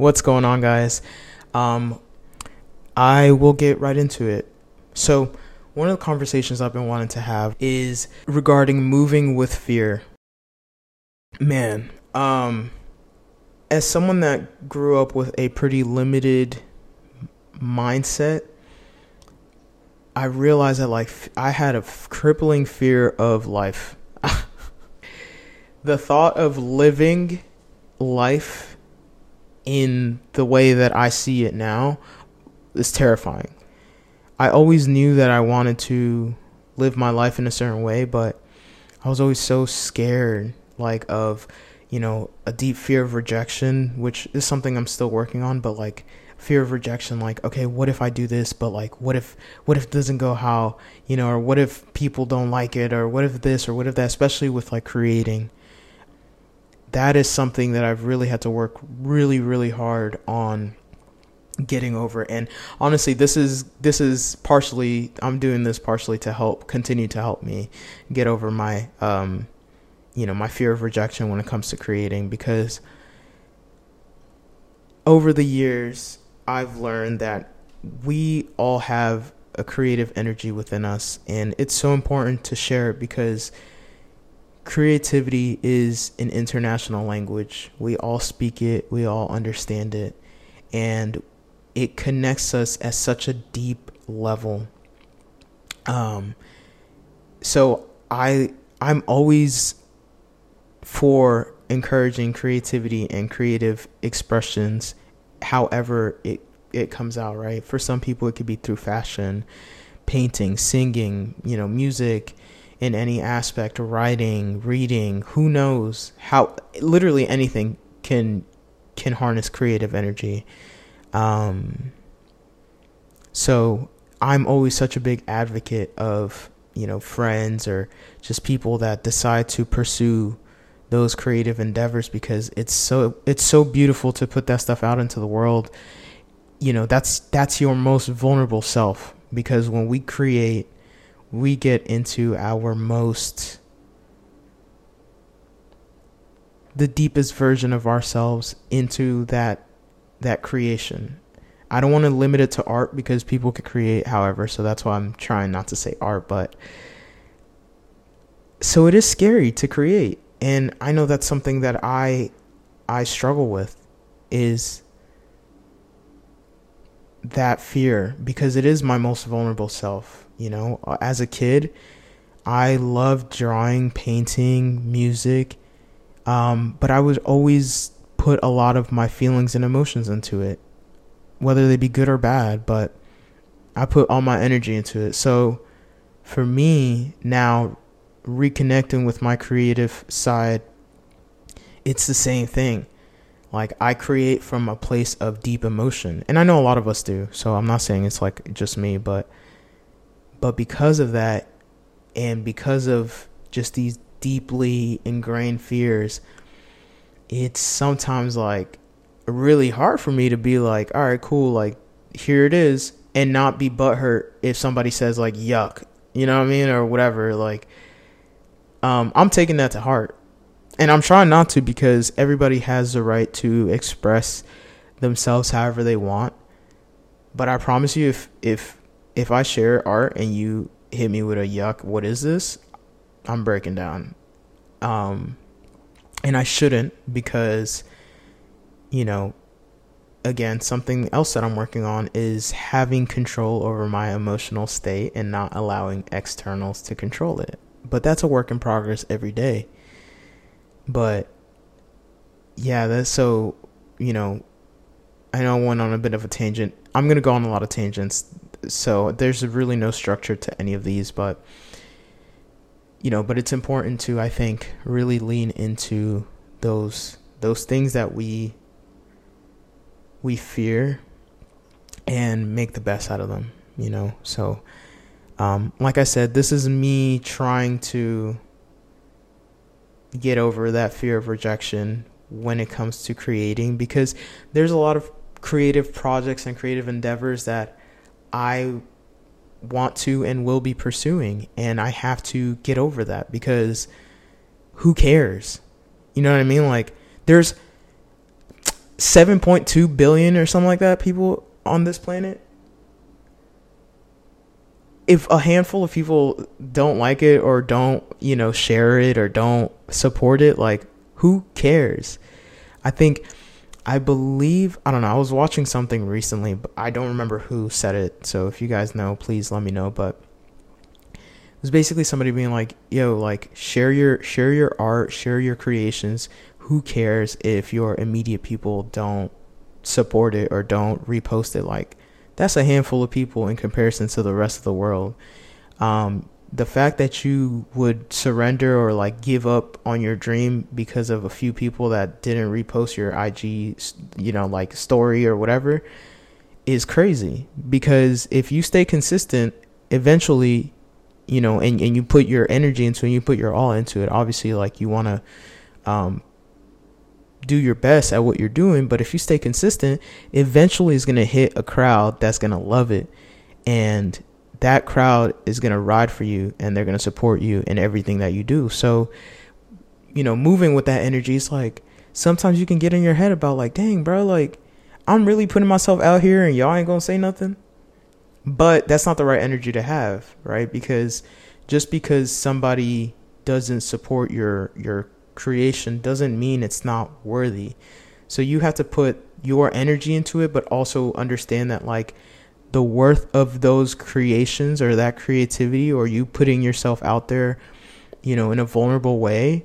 What's going on, guys? Um, I will get right into it. So, one of the conversations I've been wanting to have is regarding moving with fear. Man, um, as someone that grew up with a pretty limited mindset, I realized that like I had a crippling fear of life. the thought of living life in the way that I see it now is terrifying. I always knew that I wanted to live my life in a certain way, but I was always so scared like of, you know, a deep fear of rejection, which is something I'm still working on, but like fear of rejection like okay what if i do this but like what if what if it doesn't go how you know or what if people don't like it or what if this or what if that especially with like creating that is something that i've really had to work really really hard on getting over. And honestly this is this is partially i'm doing this partially to help continue to help me get over my um you know my fear of rejection when it comes to creating because over the years I've learned that we all have a creative energy within us, and it's so important to share it because creativity is an international language. We all speak it, we all understand it, and it connects us at such a deep level. Um, so I I'm always for encouraging creativity and creative expressions however it it comes out, right? For some people it could be through fashion, painting, singing, you know, music in any aspect, writing, reading, who knows how literally anything can can harness creative energy. Um so I'm always such a big advocate of, you know, friends or just people that decide to pursue those creative endeavors because it's so it's so beautiful to put that stuff out into the world you know that's that's your most vulnerable self because when we create we get into our most the deepest version of ourselves into that that creation. I don't want to limit it to art because people could create however so that's why i'm trying not to say art but so it is scary to create. And I know that's something that I I struggle with is that fear because it is my most vulnerable self, you know. As a kid, I loved drawing, painting, music, um, but I would always put a lot of my feelings and emotions into it, whether they be good or bad, but I put all my energy into it. So for me now reconnecting with my creative side, it's the same thing. Like I create from a place of deep emotion. And I know a lot of us do. So I'm not saying it's like just me, but but because of that and because of just these deeply ingrained fears, it's sometimes like really hard for me to be like, all right, cool, like here it is, and not be butthurt if somebody says like yuck, you know what I mean, or whatever. Like um, I'm taking that to heart. And I'm trying not to because everybody has the right to express themselves however they want. But I promise you if if if I share art and you hit me with a yuck, what is this? I'm breaking down. Um and I shouldn't because you know again something else that I'm working on is having control over my emotional state and not allowing externals to control it but that's a work in progress every day. But yeah, that's so, you know, I know I went on a bit of a tangent. I'm going to go on a lot of tangents. So there's really no structure to any of these, but you know, but it's important to I think really lean into those those things that we we fear and make the best out of them, you know. So um, like I said, this is me trying to get over that fear of rejection when it comes to creating because there's a lot of creative projects and creative endeavors that I want to and will be pursuing and I have to get over that because who cares? You know what I mean? Like there's 7.2 billion or something like that people on this planet. If a handful of people don't like it or don't, you know, share it or don't support it, like who cares? I think I believe I don't know. I was watching something recently, but I don't remember who said it. So if you guys know, please let me know, but it was basically somebody being like, "Yo, like share your share your art, share your creations, who cares if your immediate people don't support it or don't repost it? Like, that's a handful of people in comparison to the rest of the world. Um, the fact that you would surrender or like give up on your dream because of a few people that didn't repost your IG, you know, like story or whatever is crazy because if you stay consistent, eventually, you know, and, and you put your energy into it, and you put your all into it, obviously, like you want to um, do your best at what you're doing, but if you stay consistent, eventually it's going to hit a crowd that's going to love it. And that crowd is going to ride for you and they're going to support you in everything that you do. So, you know, moving with that energy, it's like sometimes you can get in your head about, like, dang, bro, like, I'm really putting myself out here and y'all ain't going to say nothing. But that's not the right energy to have, right? Because just because somebody doesn't support your your creation doesn't mean it's not worthy. So you have to put your energy into it, but also understand that like the worth of those creations or that creativity or you putting yourself out there, you know, in a vulnerable way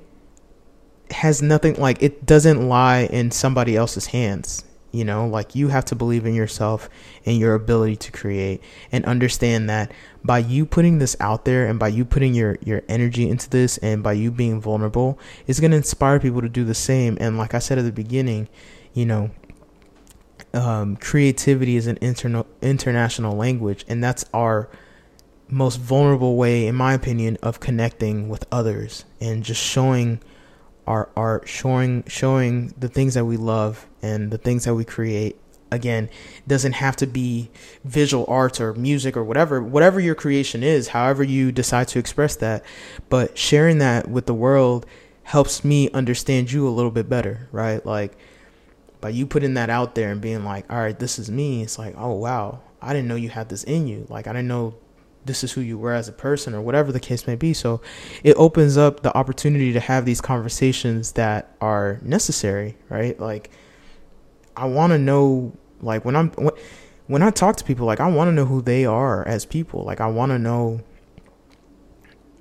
has nothing like it doesn't lie in somebody else's hands. You know, like you have to believe in yourself and your ability to create and understand that by you putting this out there and by you putting your, your energy into this and by you being vulnerable, it's going to inspire people to do the same. And like I said at the beginning, you know, um, creativity is an interna- international language, and that's our most vulnerable way, in my opinion, of connecting with others and just showing our art, showing showing the things that we love and the things that we create. Again, doesn't have to be visual arts or music or whatever, whatever your creation is, however you decide to express that. But sharing that with the world helps me understand you a little bit better, right? Like by you putting that out there and being like, all right, this is me, it's like, oh wow, I didn't know you had this in you. Like I didn't know this is who you were as a person or whatever the case may be. So it opens up the opportunity to have these conversations that are necessary, right? Like I want to know like when I'm when, when I talk to people like I want to know who they are as people. Like I want to know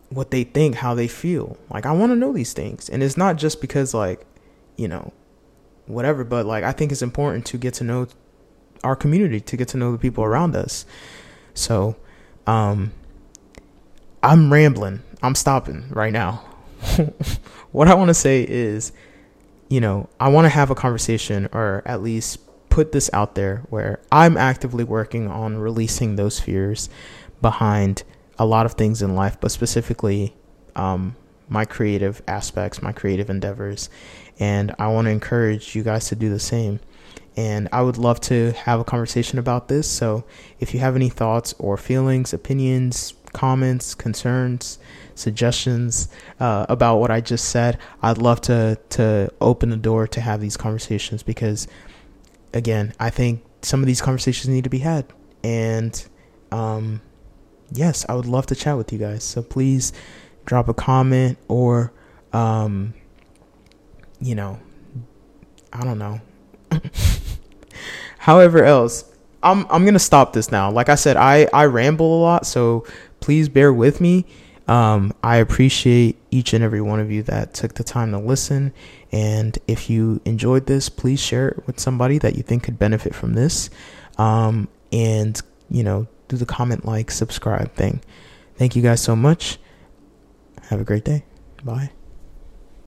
what they think, how they feel. Like I want to know these things. And it's not just because like, you know, whatever, but like I think it's important to get to know our community, to get to know the people around us. So, um, I'm rambling. I'm stopping right now. what I want to say is, you know, I want to have a conversation or at least put this out there where I'm actively working on releasing those fears behind a lot of things in life, but specifically um, my creative aspects, my creative endeavors. And I want to encourage you guys to do the same. And I would love to have a conversation about this. So if you have any thoughts or feelings, opinions, comments, concerns, suggestions uh, about what I just said, I'd love to to open the door to have these conversations because, again, I think some of these conversations need to be had. And um, yes, I would love to chat with you guys. So please drop a comment or, um, you know, I don't know. However else, I'm I'm gonna stop this now. Like I said, I I ramble a lot, so please bear with me. Um, I appreciate each and every one of you that took the time to listen. And if you enjoyed this, please share it with somebody that you think could benefit from this. Um, and you know, do the comment, like, subscribe thing. Thank you guys so much. Have a great day. Bye.